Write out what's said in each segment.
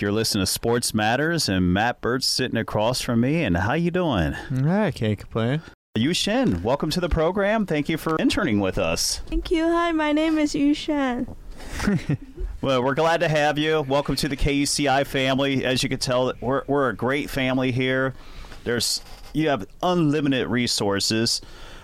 You're listening to Sports Matters, and Matt Burt's sitting across from me. And how you doing? I can't complain. Yu Shen, welcome to the program. Thank you for interning with us. Thank you. Hi, my name is Yu Shen. Well, we're glad to have you. Welcome to the KUCI family. As you can tell, we're, we're a great family here. There's you have unlimited resources.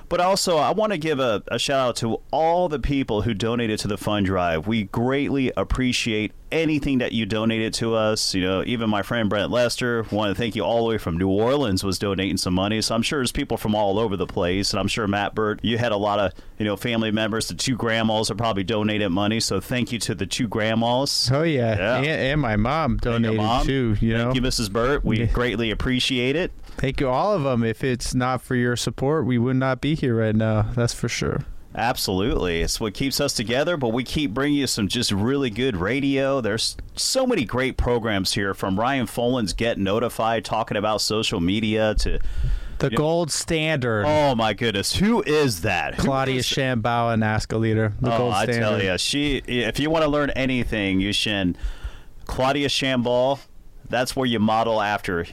But also, I want to give a, a shout out to all the people who donated to the fund drive. We greatly appreciate anything that you donated to us. You know, even my friend Brent Lester, want to thank you all the way from New Orleans, was donating some money. So I'm sure there's people from all over the place. And I'm sure, Matt Burt, you had a lot of, you know, family members. The two grandmas are probably donated money. So thank you to the two grandmas. Oh yeah, Yeah. And, and my mom donated mom. too. You know, Thank you, Mrs. Burt. We greatly appreciate it. thank you all of them. If it's not for your support, we would not be here right now. That's for sure. Absolutely. It's what keeps us together, but we keep bringing you some just really good radio. There's so many great programs here from Ryan Folan's Get Notified talking about social media to, The gold standard. oh my goodness, who is that? Claudia is- Shambao and Aska Leader. The oh, gold I tell you, she. If you want to learn anything, you should. Claudia Shambal, that's where you model after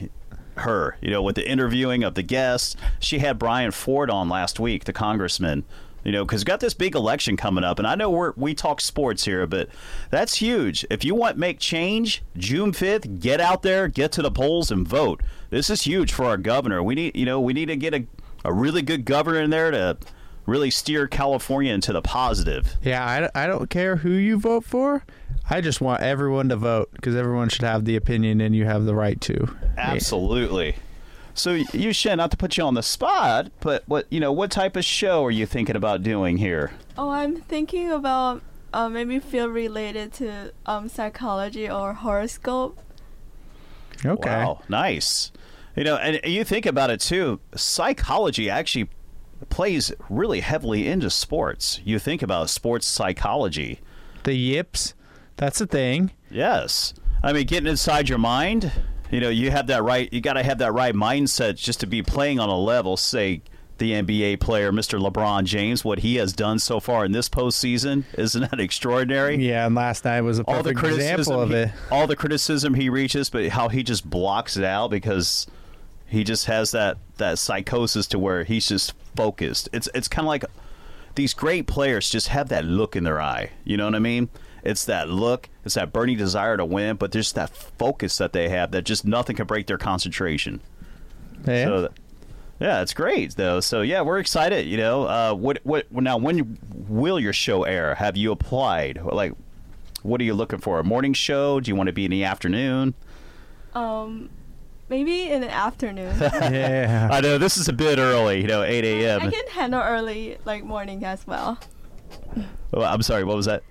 her. You know, with the interviewing of the guests, she had Brian Forde on last week, the congressman. You know, because we got this big election coming up, and I know we're, we talk sports here, but that's huge. If you want make change, June fifth, get out there, get to the polls, and vote. This is huge for our governor. We need, you know, we need to get a, a really good governor in there to really steer California into the positive. Yeah, I, I don't care who you vote for. I just want everyone to vote because everyone should have the opinion and you have the right to. Absolutely. So you should not to put you on the spot, but what you know, what type of show are you thinking about doing here? Oh, I'm thinking about uh, maybe field related to um, psychology or horoscope. Okay. Wow, nice. You know, and you think about it too. Psychology actually plays really heavily into sports. You think about sports psychology. The yips. That's a thing. Yes. I mean, getting inside your mind, you know, you have that right, you got to have that right mindset just to be playing on a level, say, the NBA player, Mr. LeBron James, what he has done so far in this postseason. Isn't that extraordinary? Yeah, and last night was a All the example of he- it. all the criticism he reaches, but how he just blocks it out because he just has that that psychosis to where he's just focused. It's it's kind of like these great players just have that look in their eye. You know what I mean? It's that look, it's that burning desire to win, but there's that focus that they have that just nothing can break their concentration. Yeah. So, yeah, it's great though. So yeah, we're excited. You know, uh, what what now? When will your show air? Have you applied? Like, what are you looking for? A morning show? Do you want to be in the afternoon? Um, maybe in the afternoon. yeah. I know this is a bit early. You know, eight a.m. I can handle early, like morning as well. Oh, I'm sorry. What was that?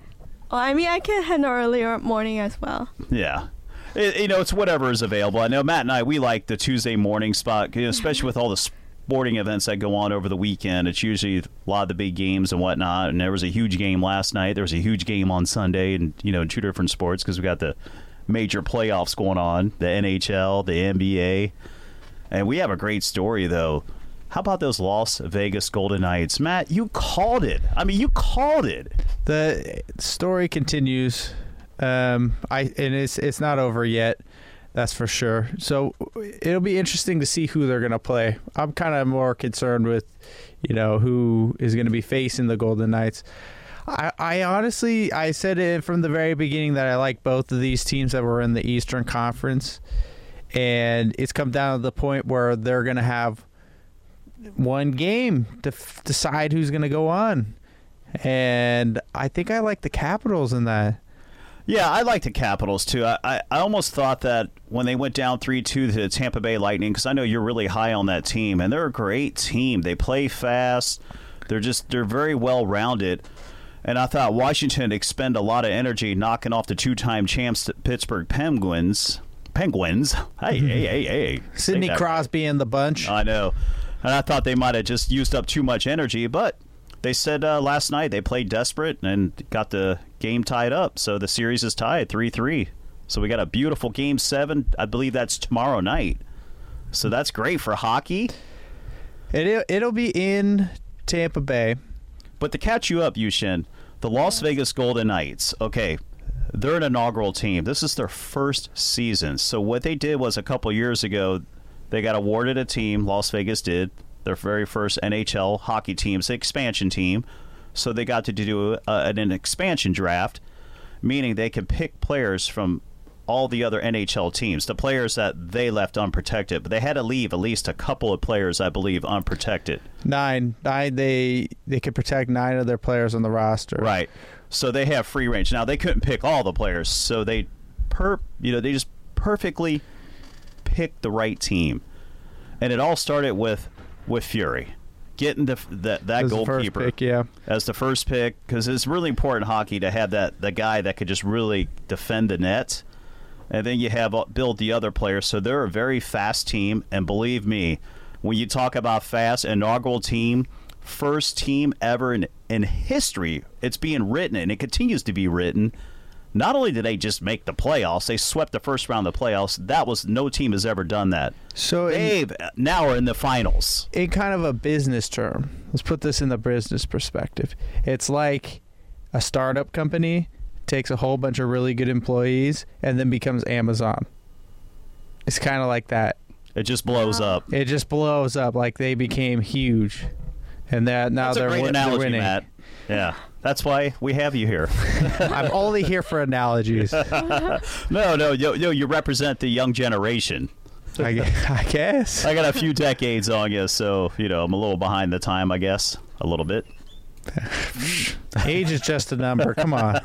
Oh, I mean, I can handle early or morning as well. Yeah. It, you know, it's whatever is available. I know Matt and I, we like the Tuesday morning spot, you know, especially with all the sporting events that go on over the weekend. It's usually a lot of the big games and whatnot. And there was a huge game last night. There was a huge game on Sunday, and you know, two different sports because we got the major playoffs going on, the NHL, the NBA, and we have a great story though. How about those Las Vegas Golden Knights, Matt? You called it. I mean, you called it. The story continues. Um, I and it's it's not over yet. That's for sure. So it'll be interesting to see who they're gonna play. I'm kind of more concerned with, you know, who is gonna be facing the Golden Knights. I, I honestly, I said it from the very beginning that I like both of these teams that were in the Eastern Conference, and it's come down to the point where they're gonna have one game to f- decide who's gonna go on, and I think I like the Capitals in that. Yeah, I like the Capitals too. I, I, I almost thought that when they went down 3 2 to the Tampa Bay Lightning, because I know you're really high on that team, and they're a great team. They play fast, they're just, they're very well rounded. And I thought Washington expend a lot of energy knocking off the two time champs Pittsburgh Penguins. Penguins? Hey, hey, hey, hey. Sidney Crosby in the bunch. I know. And I thought they might have just used up too much energy, but they said uh, last night they played desperate and got the game tied up. So the series is tied 3 3. So we got a beautiful game seven. I believe that's tomorrow night. So that's great for hockey. It it'll be in Tampa Bay. But to catch you up, Yushin, the Las Vegas Golden Knights. Okay, they're an inaugural team. This is their first season. So what they did was a couple years ago, they got awarded a team. Las Vegas did their very first NHL hockey team, the expansion team. So they got to do a, an expansion draft, meaning they could pick players from all the other NHL teams, the players that they left unprotected. But they had to leave at least a couple of players, I believe, unprotected. Nine, nine. They they could protect nine of their players on the roster. Right. So they have free range. Now they couldn't pick all the players, so they per you know they just perfectly picked the right team, and it all started with with Fleury getting the, that that As the first goalkeeper pick, yeah. as the first pick because it's really important in hockey to have that the guy that could just really defend the net, and then you have uh, build the other players. So they're a very fast team, and believe me, when you talk about fast, inaugural team, first team ever in in history, it's being written and it continues to be written. Not only did they just make the playoffs, they swept the first round of the playoffs. That was no team has ever done that. So in, They've now are in the finals. in kind of a business term, let's put this in the business perspective. It's like a startup company takes a whole bunch of really good employees and then becomes Amazon. It's kind of like that. It just blows Wow. up. It just blows up like they became huge, and that now That's they're, a great win- they're winning. Matt. Yeah, that's why we have you here. I'm only here for analogies. No, no, yo, yo, you represent the young generation. I, I guess. I got a few decades on you, so you know I'm a little behind the time, I guess, a little bit. Age is just a number. Come on.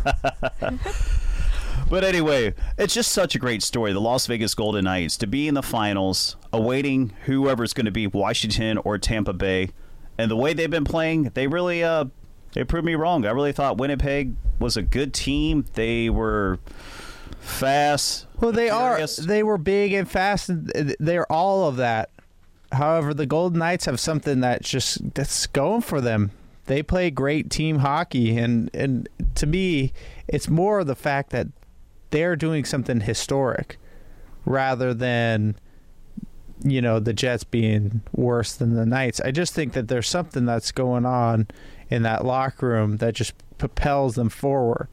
But anyway, it's just such a great story. The Las Vegas Golden Knights to be in the finals, awaiting whoever's going to be Washington or Tampa Bay, and the way they've been playing, they really uh they proved me wrong. I really thought Winnipeg was a good team. They were fast. Well, they furious. are. They were big and fast. and They're all of that. However, the Golden Knights have something that's just that's going for them. They play great team hockey, and and to me, it's more the fact that they're doing something historic, rather than you know the Jets being worse than the Knights. I just think that there's something that's going on in that locker room that just propels them forward.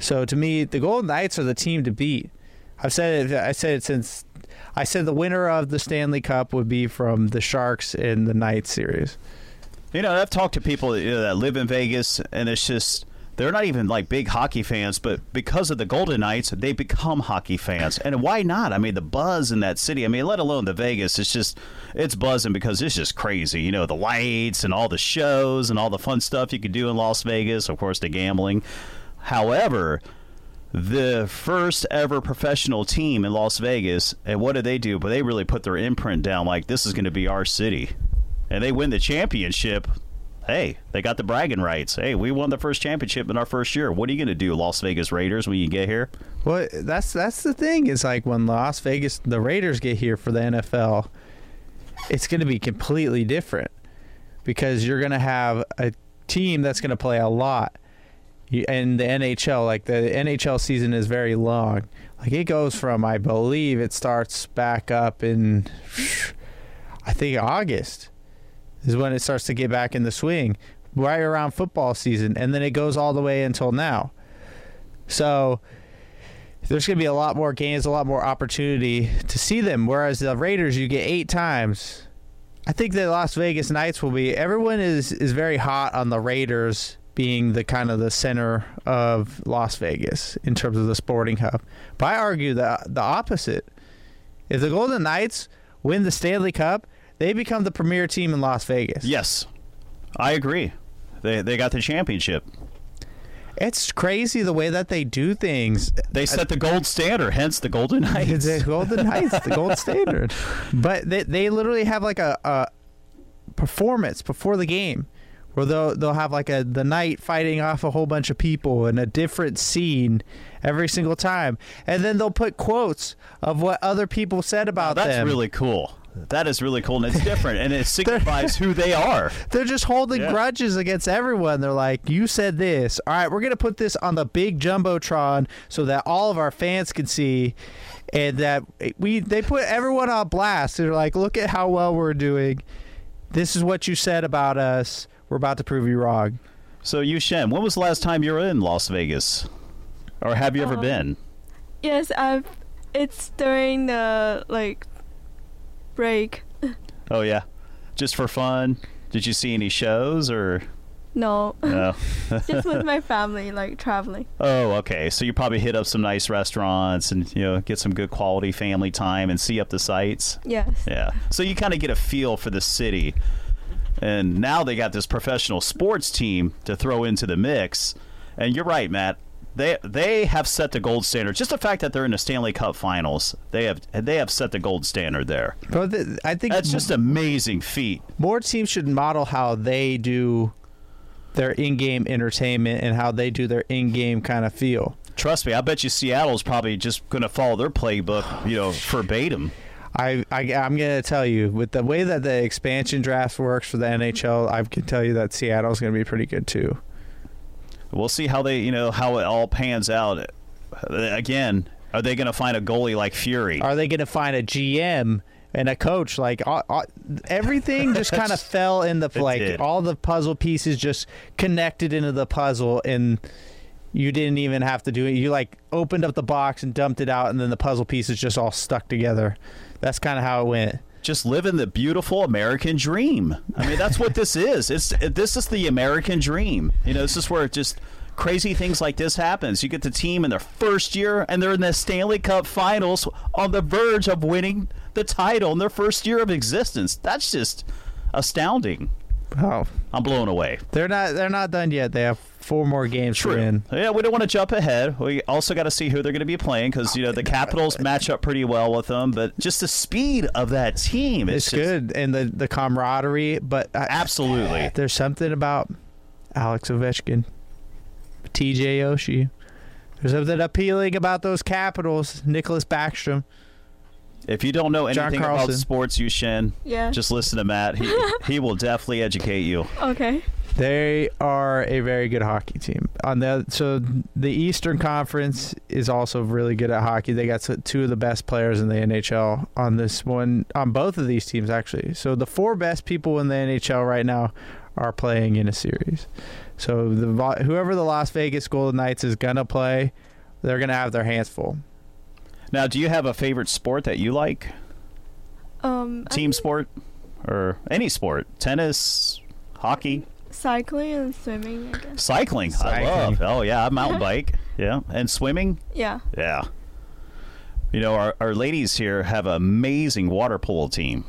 So to me, the Golden Knights are the team to beat. I've said it. I said it since. I said the winner of the Stanley Cup would be from the Sharks in the Knights series. You know, I've talked to people you know, that live in Vegas, and it's just they're not even like big hockey fans, but because of the Golden Knights, they become hockey fans. And why not? I mean, the buzz in that city. I mean, let alone the Vegas. It's just it's buzzing because it's just crazy. You know, the lights and all the shows and all the fun stuff you could do in Las Vegas. Of course, the gambling. However, the first ever professional team in Las Vegas, and what did they do? But they really put their imprint down. Like this is going to be our city, and they win the championship. Hey, they got the bragging rights. Hey, we won the first championship in our first year. What are you going to do, Las Vegas Raiders, when you get here? Well, that's that's the thing. Is like when Las Vegas, the Raiders get here for the NFL, it's going to be completely different because you're going to have a team that's going to play a lot. And the NHL, like the NHL season is very long. Like it goes from, I believe, it starts back up in, I think August is when it starts to get back in the swing, right around football season, and then it goes all the way until now. So there's going to be a lot more games, a lot more opportunity to see them. Whereas the Raiders, you get eight times. I think the Las Vegas Knights will be. Everyone is is very hot on the Raiders being the kind of the center of Las Vegas in terms of the sporting hub. But I argue the the opposite. If the Golden Knights win the Stanley Cup, they become the premier team in Las Vegas. Yes, I agree. They they got the championship. It's crazy the way that they do things. They set the gold standard, hence the Golden Knights. the Golden Knights, the gold standard. But they they literally have like a, a performance before the game where they'll they'll have like a the knight fighting off a whole bunch of people in a different scene every single time. And then they'll put quotes of what other people said about That's them. That's really cool. That is really cool, and it's different, and it signifies who they are. They're just holding Yeah. grudges against everyone. They're like, "You said this. All right, we're gonna put this on the big jumbotron so that all of our fans can see." And that we they put everyone on blast. They're like, "Look at how well we're doing. This is what you said about us. We're about to prove you wrong." So, Yu Shen, when was the last time you were in Las Vegas? or have you ever Um, been? Yes, I've. It's during the like break. Oh yeah, just for fun. Did you see any shows or No, no? just with my family, like traveling. Oh, okay. So you probably hit up some nice restaurants and you know get some good quality family time and see up the sights. Yes. Yeah. So you kind of get a feel for the city. And now they got this professional sports team to throw into the mix. And you're right, Matt. They they have set the gold standard. Just the fact that they're in the Stanley Cup Finals, they have they have set the gold standard there. But th- I think That's just amazing feat. more teams should model how they do their in-game entertainment and how they do their in-game kind of feel. Trust me, I bet you Seattle's probably just going to follow their playbook, you know, verbatim. I, I I'm gonna tell you with the way that the expansion draft works for the NHL, I can tell you that Seattle's gonna be pretty good too. We'll see how they, you know, how it all pans out. Again, are they going to find a goalie like Fleury? Are they gonna find a GM and a coach? Like uh, uh, everything just kind of fell in the like did. all the puzzle pieces just connected into the puzzle and. You didn't even have to do it. You like opened up the box and dumped it out, and then the puzzle pieces just all stuck together. That's kind of how it went. Just living the beautiful American dream. I mean, that's what this is. It's this is the American dream. You know, this is where just crazy things like this happens. You get the team in their first year and they're in the Stanley Cup Finals on the verge of winning the title in their first year of existence. That's just astounding. Wow, I'm blown away. they're not. They're not done yet. They have four more games to win. Yeah, we don't want to jump ahead. We also got to see who they're going to be playing because you know the Capitals match up pretty well with them. But just the speed of that team, It's it's, just- good and the the camaraderie, but I, Absolutely. there's something about Alex Ovechkin, T.J. Oshie. There's something appealing about those Capitals. Nicklas Backstrom. If you don't know anything about sports, you Shin, Yeah. just listen to Matt. He he will definitely educate you. okay. They are a very good hockey team. On the so the Eastern Conference is also really good at hockey. They got two of the best players in the NHL on this one on both of these teams actually. So the four best people in the NHL right now are playing in a series. So the whoever the Las Vegas Golden Knights is gonna play, they're gonna have their hands full. Now, do you have a favorite sport that you like? Um. I Team sport or any sport? Tennis, hockey, Cycling and swimming. I guess. cycling. I love. Oh yeah, I mountain bike. Yeah, and swimming. Yeah. Yeah. You know, our our ladies here have an amazing water polo team.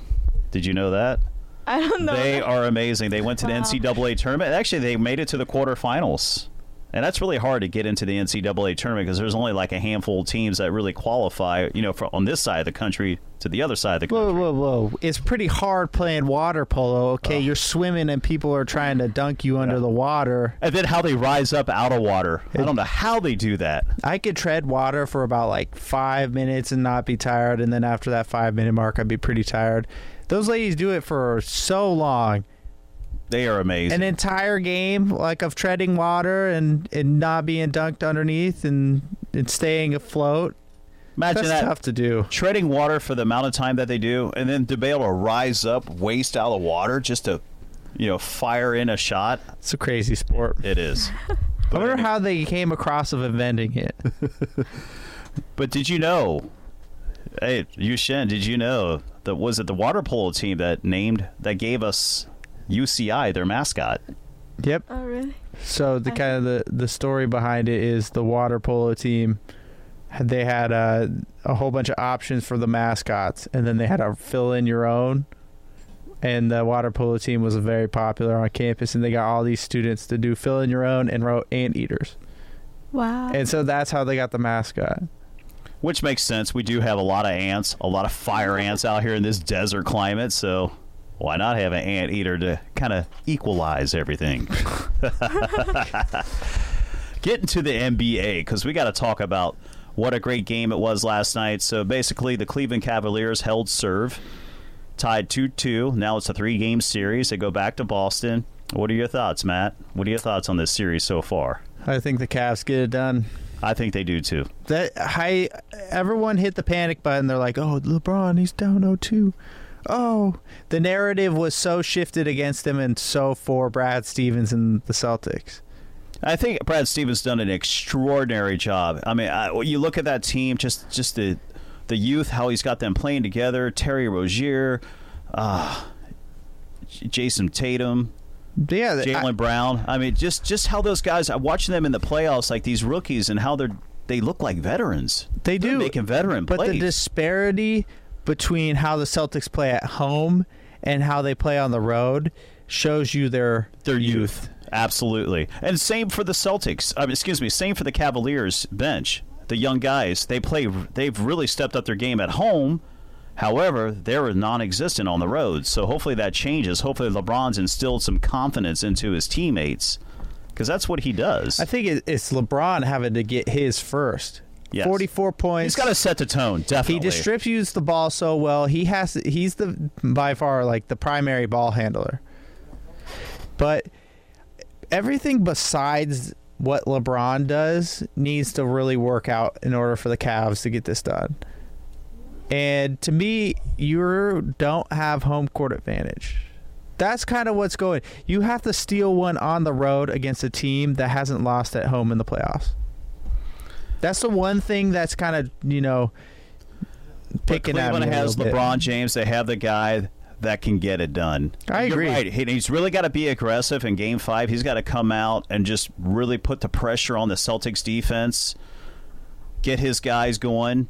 Did you know that? I don't know. They are amazing. They went to the Wow. NCAA tournament. Actually, they made it to the quarterfinals. And that's really hard to get into the NCAA tournament because there's only like a handful of teams that really qualify, you know, from on this side of the country to the other side of the country. whoa, whoa! Whoa. It's pretty hard playing water polo. Okay, Oh. you're swimming and people are trying to dunk you under Yeah. the water. And then how they rise up out of water. I don't know how they do that. I could tread water for about like five minutes and not be tired, and then after that five minute mark, I'd be pretty tired. Those ladies do it for so long. They are amazing. An entire game like of treading water and, and not being dunked underneath and, and staying afloat. Imagine That's that. tough to do. Treading water for the amount of time that they do, and then to be able to rise up, waist out of water just to, you know, fire in a shot. It's a crazy sport. It is. I wonder how they came across of inventing it. But did you know, hey, Yushin, did you know that was it the water polo team that named that gave us UCI their mascot? yep. Oh really? So the I kind of the the story behind it is the water polo team. They had uh, a whole bunch of options for the mascots, and then they had to fill in your own. And the water polo team was very popular on campus, and they got all these students to do fill in your own and wrote anteaters. Wow. And so that's how they got the mascot. Which makes sense. We do have a lot of ants, a lot of fire ants out here in this desert climate, so why not have an ant eater to kind of equalize everything? Getting to the NBA because we got to talk about what a great game it was last night. So basically, the Cleveland Cavaliers held serve, tied 2 2. Now it's a three game series. They go back to Boston. What are your thoughts, Matt? What are your thoughts on this series so far? I think the Cavs get it done. I think they do too. That I everyone hit the panic button. They're like, "Oh, LeBron, he's down 0-2. Oh, the narrative was so shifted against him and so for Brad Stevens and the Celtics. I think Brad Stevens done an extraordinary job. I mean, I, you look at that team, just just the the youth, how he's got them playing together. Terry Rozier, uh, Jayson Tatum, Yeah, Jaylen Brown. I mean, just just how those guys. I'm watching them in the playoffs, like these rookies, and how they're they look like veterans. They do. They're do making veteran but plays. the disparity between how the Celtics play at home and how they play on the road shows you their their youth. Absolutely. And same for the Celtics. I mean, excuse me, same for the Cavaliers bench. The young guys, they play they've really stepped up their game at home. However, they're non-existent on the road. So hopefully that changes. Hopefully LeBron's instilled some confidence into his teammates cuz that's what he does. I think it's LeBron having to get his first. Yes. 44 points. He's got to set the tone, definitely. He distributes the ball so well. He has he's the by far like the primary ball handler. But everything besides what LeBron does needs to really work out in order for the Cavs to get this done. And to me, you don't have home court advantage. That's kind of what's going. You have to steal one on the road against a team that hasn't lost at home in the playoffs. That's the one thing that's kind of you know But picking at Cleveland me has bit. LeBron James. They have the guy that can get it done. I You're agree. right. He- He's really got to be aggressive in Game Five. He's got to come out and just really put the pressure on the Celtics defense, get his guys going,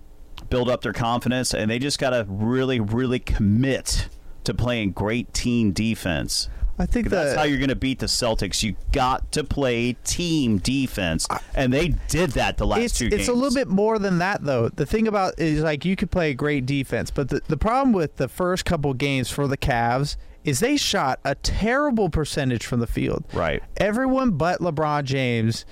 build up their confidence, and they just got to really, really commit to playing great team defense. I think That's how you're going to beat the Celtics. You got to play team defense, and they did that the last it's two it's games. a little bit more than that though. The thing about is like you could play great defense, but the the problem with the first couple games for the Cavs is they shot a terrible percentage from the field. right. Everyone but LeBron James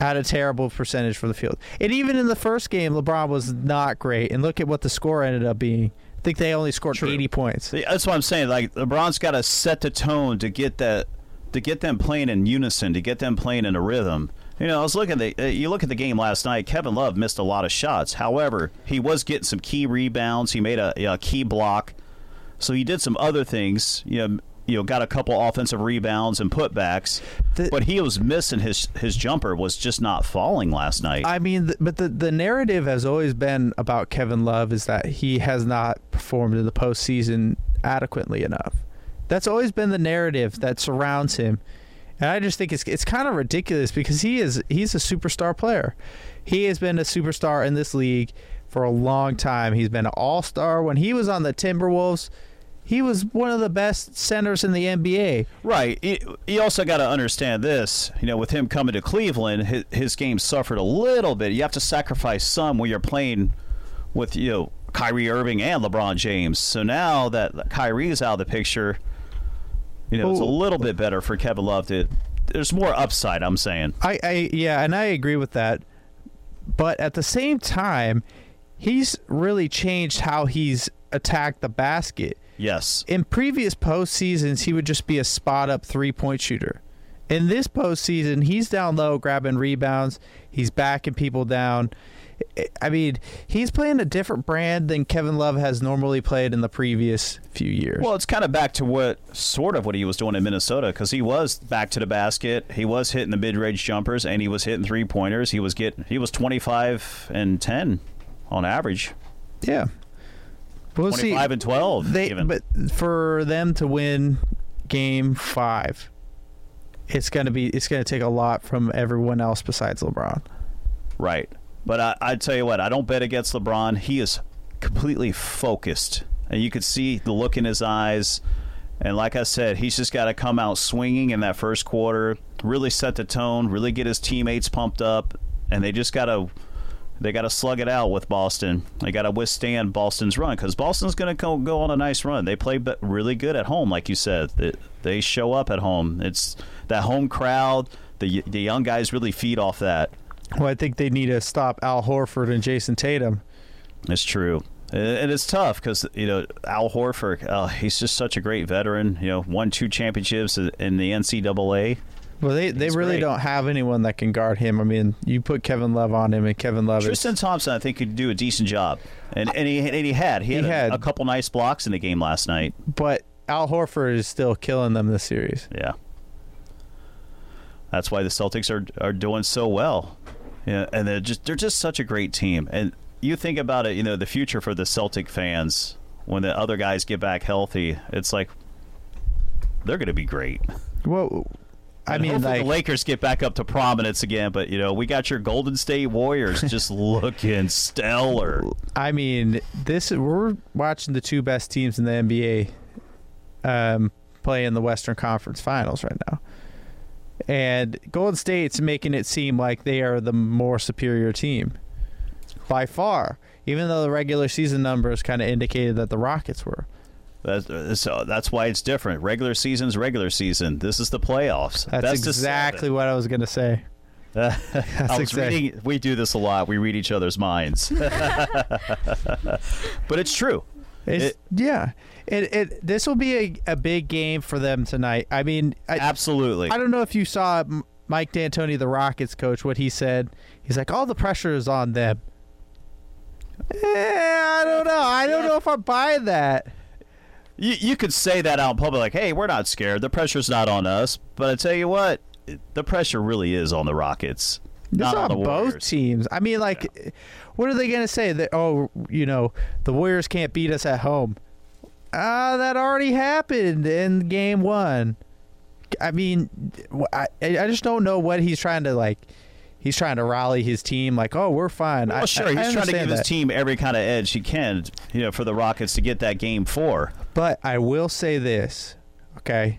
had a terrible percentage from the field. And even in the first game, LeBron was not great. And look at what the score ended up being. I think they only scored True. 80 points. That's what I'm saying. Like LeBron's got to set the tone to get that, to get them playing in unison, to get them playing in a rhythm. You know, I was looking at the, uh, you look at the game last night. Kevin Love missed a lot of shots. However, he was getting some key rebounds. He made a, a key block, so he did some other things. You know, you know, got a couple offensive rebounds and putbacks. The- but he was missing his his jumper was just not falling last night. I mean, th- but the the narrative has always been about Kevin Love is that he has not performed in the postseason adequately enough. That's always been the narrative that surrounds him, and I just think it's it's kind of ridiculous because he is he's a superstar player. He has been a superstar in this league for a long time. He's been an all star. When he was on the Timberwolves, he was one of the best centers in the NBA. Right. You- also got to understand this. You know, with him coming to Cleveland, his, his game suffered a little bit. You have to sacrifice some when you're playing with you know Kyrie Irving and LeBron James. So now that Kyrie is out of the picture, you know, it's a little bit better for Kevin Love to. There's more upside. I'm saying. I, I yeah, and I agree with that. But at the same time, he's really changed how he's attacked the basket. Yes. In previous postseasons, he would just be a spot up three point shooter. In this postseason, he's down low grabbing rebounds. He's backing people down. I- mean, he's playing a different brand than Kevin Love has normally played in the previous few years. Well, it's kind of back to what sort of what he was doing in Minnesota because he was back to the basket. He was hitting the mid-range jumpers and he was hitting three pointers. He was getting he was 25 and 10 on average. yeah. We'll see. 25 and 12 They, even. but for them to win game five, it's gonna be it's gonna take a lot from everyone else besides LeBron. right. But I, I tell you what, I don't bet against LeBron. He is completely focused, and you could see the look in his eyes. And like I said, he's just got to come out swinging in that first quarter, really set the tone, really get his teammates pumped up, and they just got to they got to slug it out with Boston. They got to withstand Boston's run because Boston's going to go, go on a nice run. They play really good at home, like you said. They, they show up at home. It's that home crowd. The the young guys really feed off that. Well, I think they need to stop Al Horford and Jayson Tatum. It's true. And it's tough because you know Al Horford. Uh, he's just such a great veteran. You know, won two championships in the NCAA. Well, they they He's really great. don't have anyone that can guard him. I mean, you put Kevin Love on him, and Kevin Love is Tristan Thompson, I think, could do a decent job, and and he and he had he He had, a, had. a couple nice blocks in the game last night. but Al Horford is still killing them this series. Yeah. That's why the Celtics are are doing so well. Yeah, and they're just they're just such a great team. And you think about it, you know, the future for the Celtic fans when the other guys get back healthy, it's like they're going to be great. Well, I mean, like the Lakers get back up to prominence again, but you know, we got your Golden State Warriors just looking stellar. I mean, this we're watching the two best teams in the NBA um, play in the Western Conference Finals right now, and Golden State's making it seem like they are the more superior team by far. Even though the regular season numbers kind of indicated that the Rockets were. That's, so that's why it's different. Regular season's regular season. This is the playoffs. That's Best exactly what I was going to say. seven. I was exact- reading. We do this a lot. We read each other's minds. but it's true. It's, It- yeah, it, it this will be a, a big game for them tonight. I mean, I, Absolutely. I don't know if you saw Mike D'Antoni, the Rockets coach, what he said. He's like, all the pressure is on them. Eh, I don't know. I don't know if I buy that. You, you could say that out in public, like, "Hey, we're not scared. The pressure's not on us." But I tell you what, the pressure really is on the Rockets, It's not on on the both teams. I mean, like, what are they going to say? That oh, you know, the Warriors can't beat us at home. Ah, that already happened in Game One. I mean, I I just don't know what he's trying to like. He's trying to rally his team, like, oh, we're fine. Well, I, sure, I- I he's trying to give that. his team every kind of edge he can, you know, for the Rockets to get that game four. But I will say this, okay?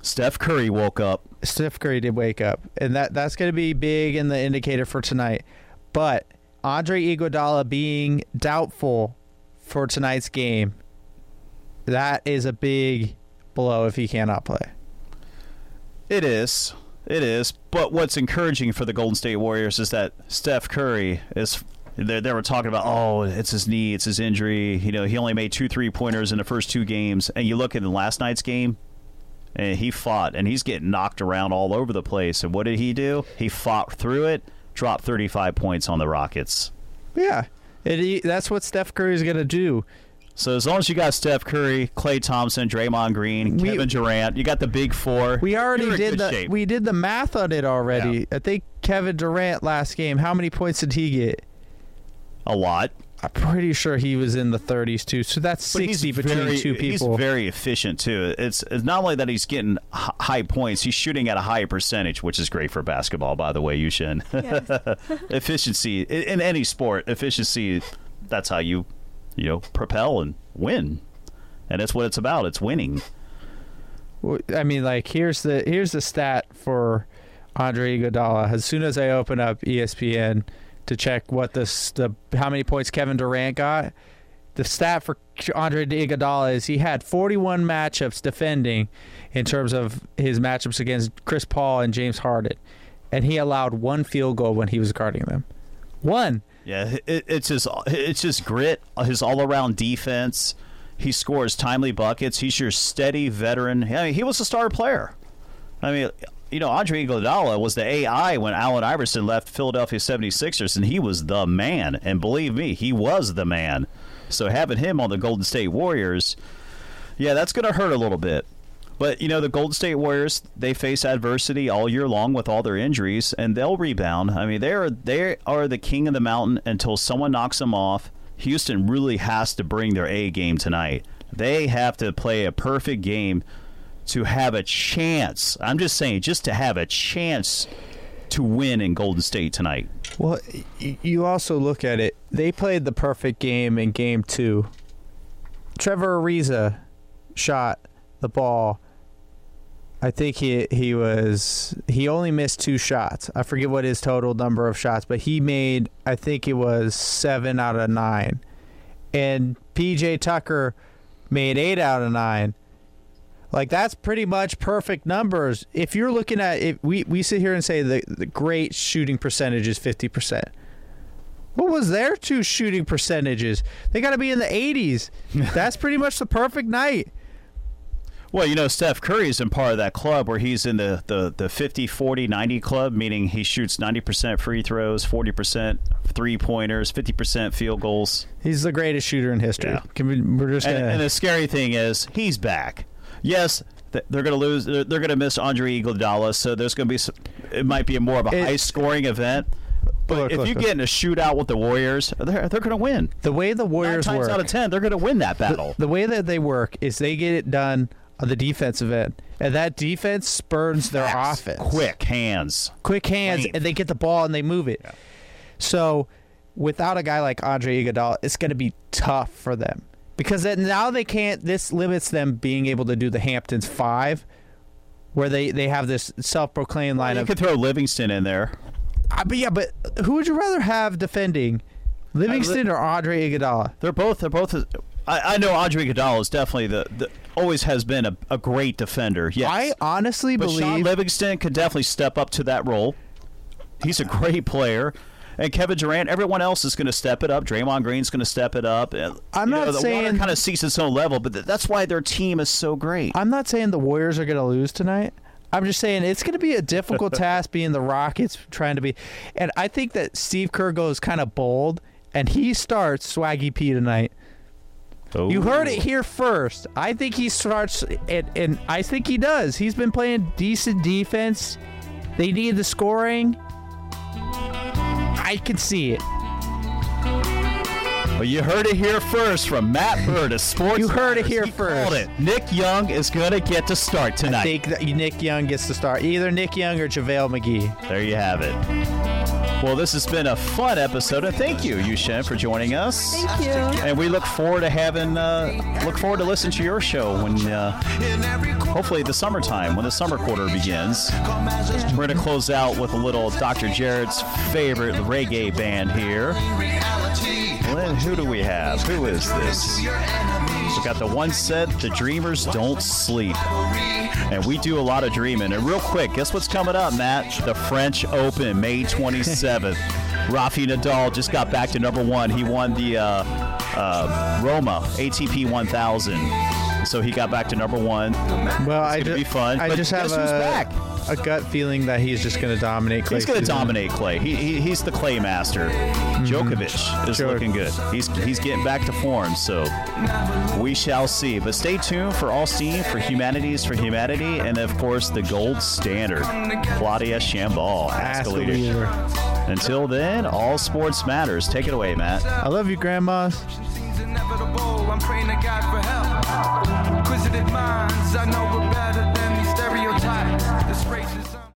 Steph Curry woke up. Steph Curry did wake up, and that that's going to be big in the indicator for tonight. But Andre Iguodala being doubtful for tonight's game, that is a big blow if he cannot play. It is. It is. But what's encouraging for the Golden State Warriors is that Steph Curry is. They, they were talking about, oh, it's his knee, it's his injury. You know, he only made two three pointers in the first two games. And you look at the last night's game, and he fought, and he's getting knocked around all over the place. And what did he do? He fought through it, dropped 35 points on the Rockets. Yeah, it, that's what Steph Curry is going to do. So as long as you got Steph Curry, Klay Thompson, Draymond Green, We- Kevin Durant, you got the big four. We already you're in did good the shape. we did the math on it already. I think Kevin Durant last game. How many points did he get? a lot. I'm pretty sure he was in the 30s too. So that's But 60 between very, two people. He's very efficient too. It's, it's not only that he's getting high points, he's shooting at a high percentage, which is great for basketball. By the way, Yushin. Yes. efficiency in, in any sport, efficiency. That's how you, you know, propel and win, and that's what it's about. It's winning. I mean, like here's the here's the stat for Andre Iguodala. As soon as I open up ESPN to check what this the how many points Kevin Durant got, the stat for Andre Iguodala is he had 41 matchups defending in terms of his matchups against Chris Paul and James Harden, and he allowed one field goal when he was guarding them. One. Yeah, it, it's his it's his grit, his all around defense. He scores timely buckets. He's your steady veteran. I mean, he was a star player. I mean, you know, Andre Iguodala was the AI when Allen Iverson left Philadelphia 76ers, and he was the man. And believe me, he was the man. So having him on the Golden State Warriors, yeah, that's going to hurt a little bit. But you know the Golden State Warriors, they face adversity all year long with all their injuries, and they'll rebound. I mean, they are they are the king of the mountain until someone knocks them off. Houston really has to bring their A game tonight. They have to play a perfect game to have a chance. I'm just saying, just to have a chance to win in Golden State tonight. Well, you also look at it. They played the perfect game in game two. Trevor Ariza shot the ball. I think he he was he only missed two shots. I forget what his total number of shots, but he made I think it was seven out of nine, and PJ Tucker made eight out of nine. Like that's pretty much perfect numbers. If you're looking at it, we we sit here and say the the great shooting percentage is fifty percent. What was their two shooting percentages? They got to be in the 80s. That's pretty much the perfect night. Well, you know, Steph Curry's in part of that club where he's in the, the, the 50, 40, 90 club, meaning he shoots 90% free throws, 40% three pointers, 50% field goals. He's the greatest shooter in history. Yeah. Can we, we're just And, gonna. and the scary thing is, he's back. Yes, they're going to lose. They're, they're going to miss Andre Iguodala, so there's going to be. Some, it might be more of a It- high scoring event. But Look, if look, you look. get in a shootout with the Warriors, they're they're going to win. The way the Nine Warriors times work, out of ten, they're going to win that battle. the way that they work is they get it done on the defensive end, and that defense spurns their offense. quick hands. quick hands, Length. and they get the ball and they move it. So, without a guy like Andre Iguodala, it's going to be tough for them because now they can't. This limits them being able to do the Hamptons five, where they they have this self-proclaimed lineup. You lineup. could throw Livingston in there. Uh, but yeah, but who would you rather have defending, Livingston or Andre Iguodala? They're both. They're both. I, I know Andre Iguodala is definitely the, the always has been a, a great defender. Yes, I honestly but Shaun believe Livingston could definitely step up to that role. He's a great player. And Kevin Durant, everyone else is going to step it up. Draymond Green's going to step it up. I'm you not know, the saying- kind of sees its own level, but th- that's why their team is so great. I'm not saying the Warriors are going to lose tonight. I'm just saying it's going to be a difficult task being the Rockets trying to be. And I think that Steve Kerr goes kind of bold and he starts Swaggy P tonight. You heard it here first. I think he starts, and, and I think he does. He's been playing decent defense. They need the scoring. I can see it. Well, you heard it here first from Matt Burt of Sports. You heard it here He first. it. Nick Young is going to get to start tonight. I think that Nick Young gets to start. Either Nick Young or JaVale McGee. There you have it. Well, this has been a fun episode, and thank you, Yushen, for joining us. Thank you. And we look forward to having, uh, look forward to listening to your show when, uh, hopefully, the summertime when the summer quarter begins. We're going to close out with a little Dr. Jared's favorite reggae band here. Who do we have? Who is this? We got the one set, The Dreamers Don't Sleep. And we do a lot of dreaming. And real quick, guess what's coming up, Matt? The French Open, May 27th. Rafa Nadal just got back to number one. He won the uh, uh, Roma ATP 1000. So he got back to number one. Well, I gonna ju- be fun, I but just have a, back? A gut feeling that he's just going to dominate. Clay He's going to dominate Clay. He, he, he's the Clay master. Mm-hmm. Djokovic is Sure. looking good. He's he's getting back to form. So we shall see. But stay tuned for All Steam, for Humanities for Humanity, and of course the gold standard, Claudia Chambal. Ask Ask the leader. leader. Until then, all sports matters. Take it away, Matt. I love you, grandmas. inevitable. I'm praying to God for help. Inquisitive minds, I know we're better.